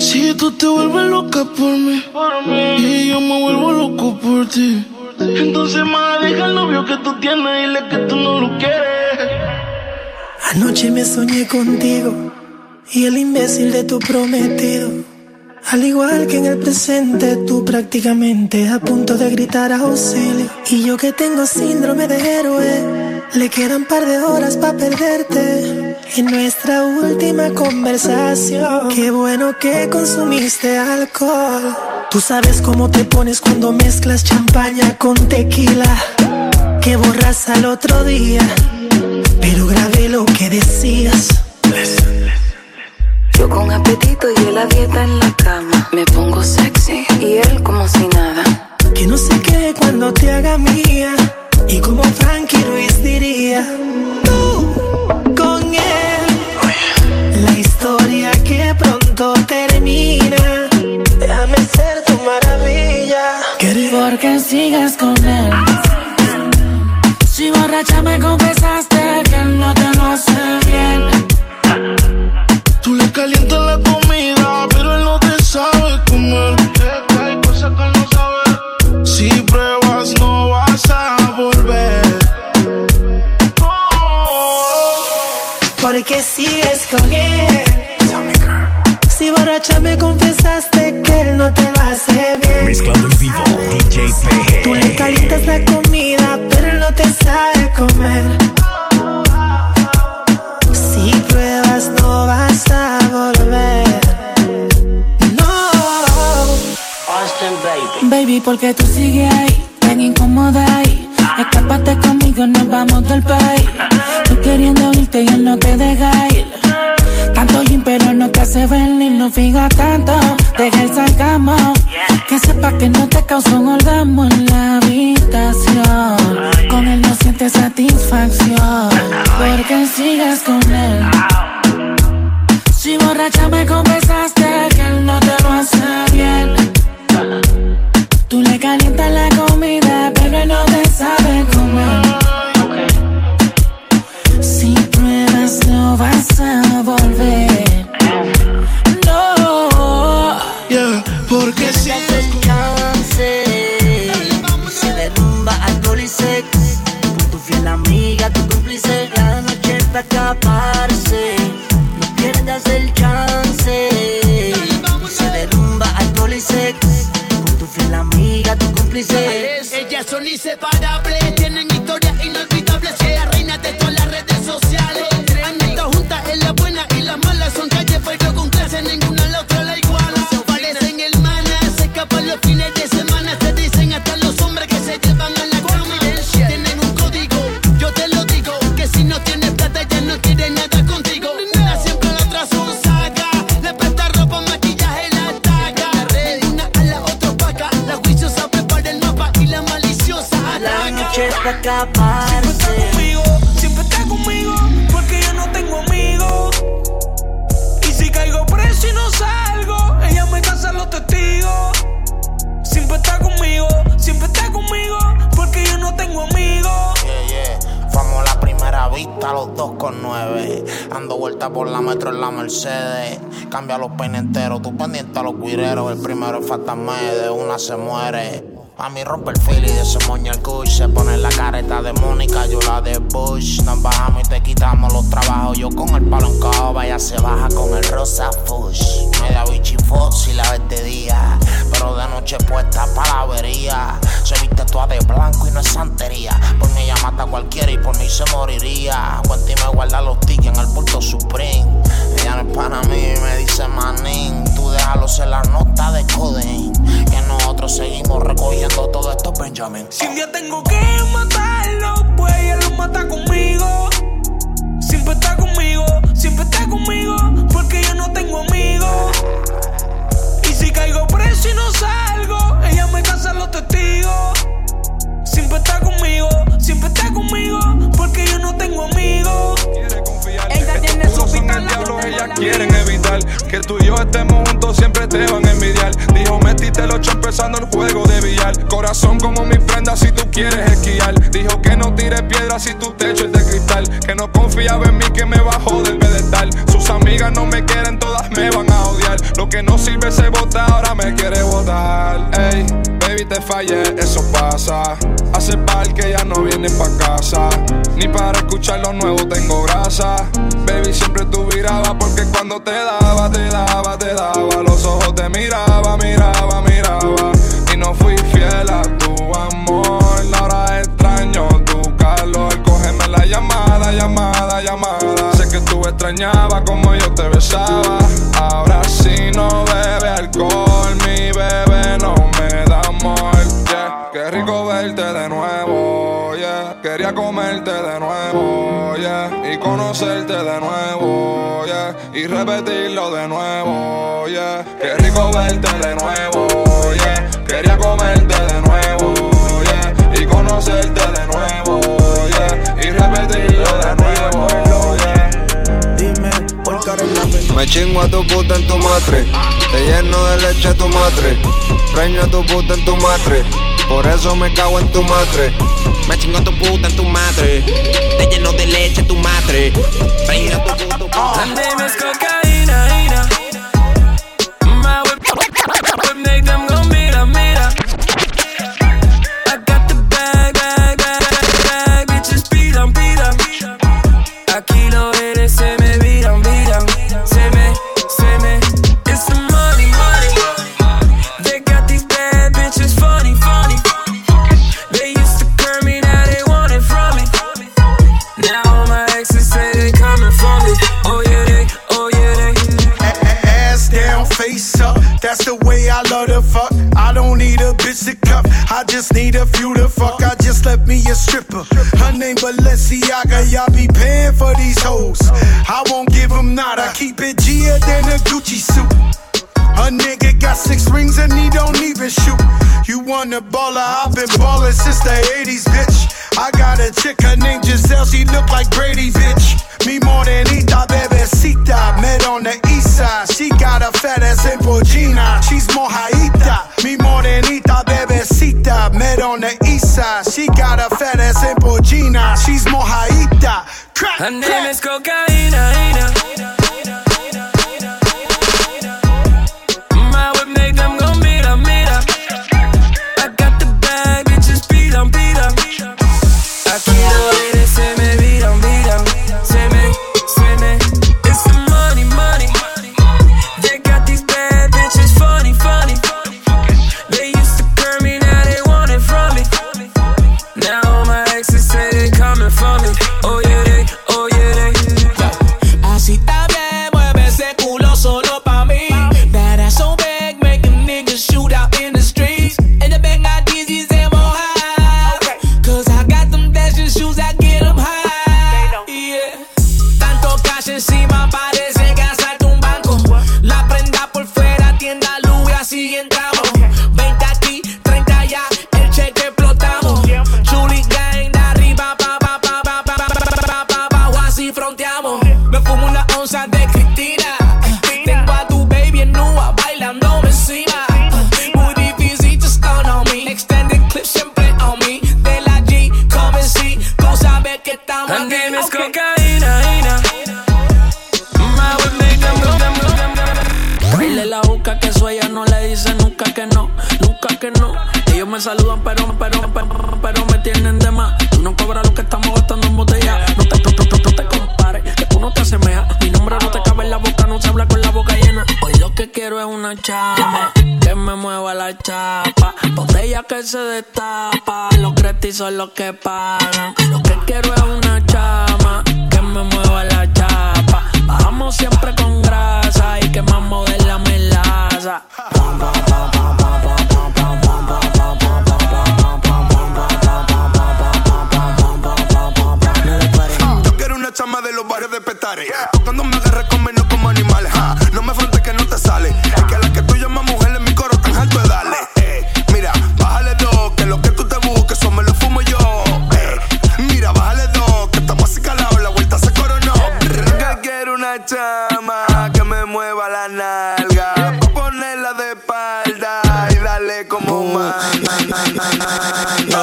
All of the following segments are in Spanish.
Si tú te vuelves loca por mí, y yo me vuelvo loco por ti. Entonces, más deja el novio que tú tienes y dile que tú no lo quieres. Anoche me soñé contigo y el imbécil de tu prometido. Al igual que en el presente, tú prácticamente a punto de gritar auxilio. Y yo que tengo síndrome de héroe, le quedan par de horas para perderte. En nuestra última conversación, qué bueno que consumiste alcohol. Tú sabes cómo te pones cuando mezclas champaña con tequila, que borras al otro día, pero grabé lo que decías. Yo con apetito y él la dieta en la cama. Me pongo sexy y él como si nada. Que no sé qué cuando te haga mía. Y como Frankie Ruiz diría, termina. Déjame ser tu maravilla. Porque sigues con él. Si borracha me confesaste que no te lo hace bien. Sepa que no te causó un orgasmo en la habitación. Con él no sientes satisfacción. Porque sigues con él. Si borracha me confesaste que él no te lo hace para escaparse. conmigo, siempre está conmigo, porque yo no tengo amigos. Y si caigo preso y no salgo, ella me casa los testigos. Siempre está conmigo, siempre está conmigo, porque yo no tengo amigos. Yeah, yeah. Fuimos la primera vista, los dos con nueve. Ando vuelta por la metro en la Mercedes. Cambia los peines enteros, tú pendiente a los guireros. El primero es fantasma, de una se muere. A mí rompe el fili de ese moña el kush. Se pone la careta de Mónica, yo la de Bush. Nos bajamos y te quitamos los trabajos. Yo con el palo en ella se baja con el rosa fush. Media bichi fox y la ves de día. Pero de noche puesta pa' la avería. Se viste toda de blanco y no es santería. Por mí ella mata a cualquiera y por mí se moriría. Cuenta y me guarda los Si un día tengo que tú y yo estemos juntos, siempre te van a envidiar. Dijo, metiste el ocho empezando el juego de billar. Corazón como mi prenda si tú quieres esquiar. Dijo que no tires piedras si tu techo es de cristal. Que no confiaba en mí, que me bajó del pedestal. Sus amigas no me quieren, todas me van a odiar. Lo que no sirve se bota, ahora me quiere botar. Ey, baby, te fallé, eso pasa. Hace par que ya no viene pa' casa. Ni para escuchar lo nuevo tengo grasa. Porque cuando te daba, te daba, te daba. Los ojos te miraba, miraba, miraba. Y no fui fiel a tu amor. Ahora extraño tu calor. Cógeme la llamada, llamada, llamada. Sé que tú extrañabas como yo te besaba. Ahora sí no bebe alcohol. Mi bebé no me da amor. Yeah. Qué rico verte de nuevo. Yeah. Quería comerte de nuevo. Yeah. Y conocerte de nuevo. Y repetirlo de nuevo. Yeah. Qué rico verte de nuevo. Yeah. Quería comerte de nuevo. Yeah. Y conocerte de nuevo. Yeah. Y repetirlo de nuevo. Yeah. Dime, por. Me chingo a tu puta en tu madre. Te lleno de leche tu madre. Preño a tu puta en tu madre. Por eso me cago en tu madre. Me chingo a tu puta en tu madre. Te lleno de leche tu madre. Preño a tu puta. My I just need a few to fuck. I just left me a stripper. Her name Balenciaga. Y'all be paying for these hoes. I won't give them not. I Keep it Gia than a Gucci suit. A nigga got six rings and he don't even shoot. You want a baller? I've been ballin' since the 80s, bitch. I got a chick, her name Giselle, she look like Brady, bitch. Me more than Ita, bebecita. Met on the east side. She got a fat ass in Pogina. She's mojadita. Me more than Ita, bebecita. Met on the east side. She got a fat ass in Pogina. She's mojadita. Crack, Her name crack. is cocaína, saludan pero, pero, pero, pero me tienen de más. Tú no cobras lo que estamos gastando en botella. No te, te compares, que tú no te asemejas. Mi nombre no te cabe en la boca, no se habla con la boca llena. Hoy lo que quiero es una chama que me mueva la chapa. Botella que se destapa. Los cretis son los que pagan. Lo que quiero es una chama time.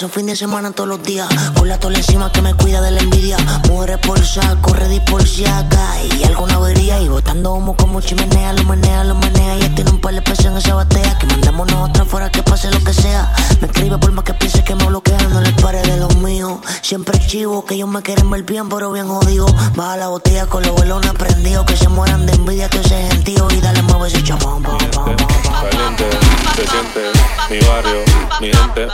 Son fin de semana todos los días. Con la tola encima que me cuida de la envidia. Mujeres por saco, ready por si acá. Y alguna avería y botando humo como chimenea. Lo menea, lo menea. Y tiene un par de pesos en esa batea. Que mandamos otra fuera que pase lo que sea. Me escribe por más que piense que me bloquean. No les pare de los míos. Siempre chivo que ellos me quieren ver bien, pero bien jodido. Baja la botella con los velones prendidos. Que se mueran de envidia que ese gentío. Y dale mueve ese chapón. Caliente, se siente mi barrio, mi gente.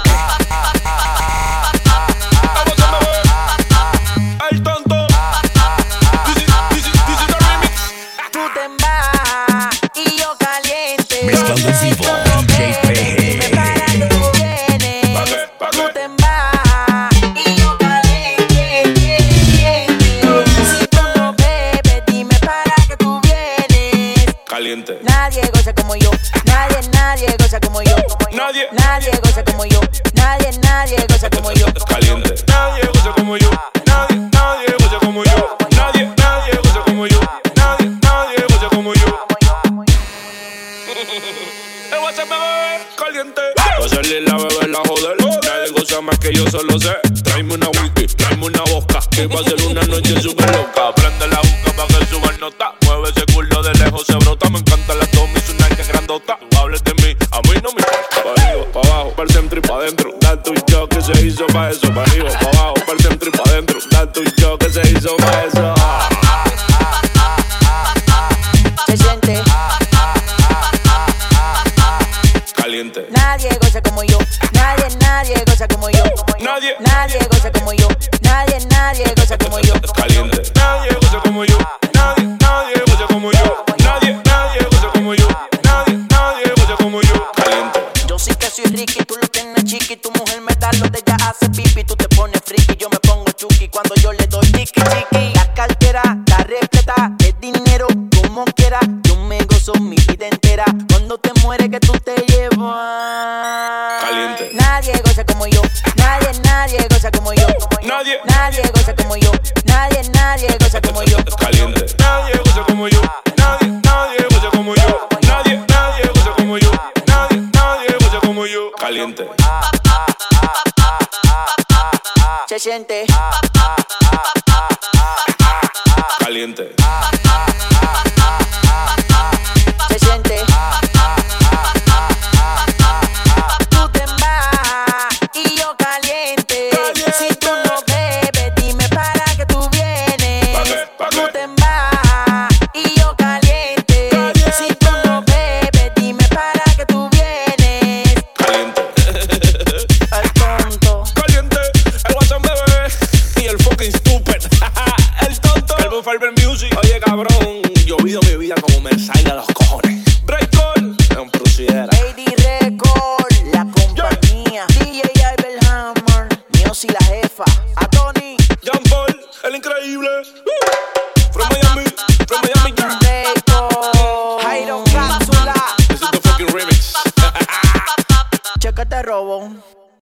Goza como yo. Caliente. Nadie goza como yo. Nadie, nadie goza como yo. Nadie, nadie goza como yo. Nadie, nadie goza como yo. El WhatsApp bebé caliente. A salir la bebé la joder. Nadie goza más que yo solo sé. Que se hizo como yo, nadie, nadie goza como yo. Nadie. Nadie goza como yo, nadie, nadie goza como yo. Caliente. Nadie goza como yo. Nadie, nadie goza como yo. Nadie, nadie goza como yo. Nadie, nadie goza como yo. Caliente. Se siente, Fiber Music. Oye, cabrón. Yo vivo mi vida como me salga los cojones. Breakdown. Es un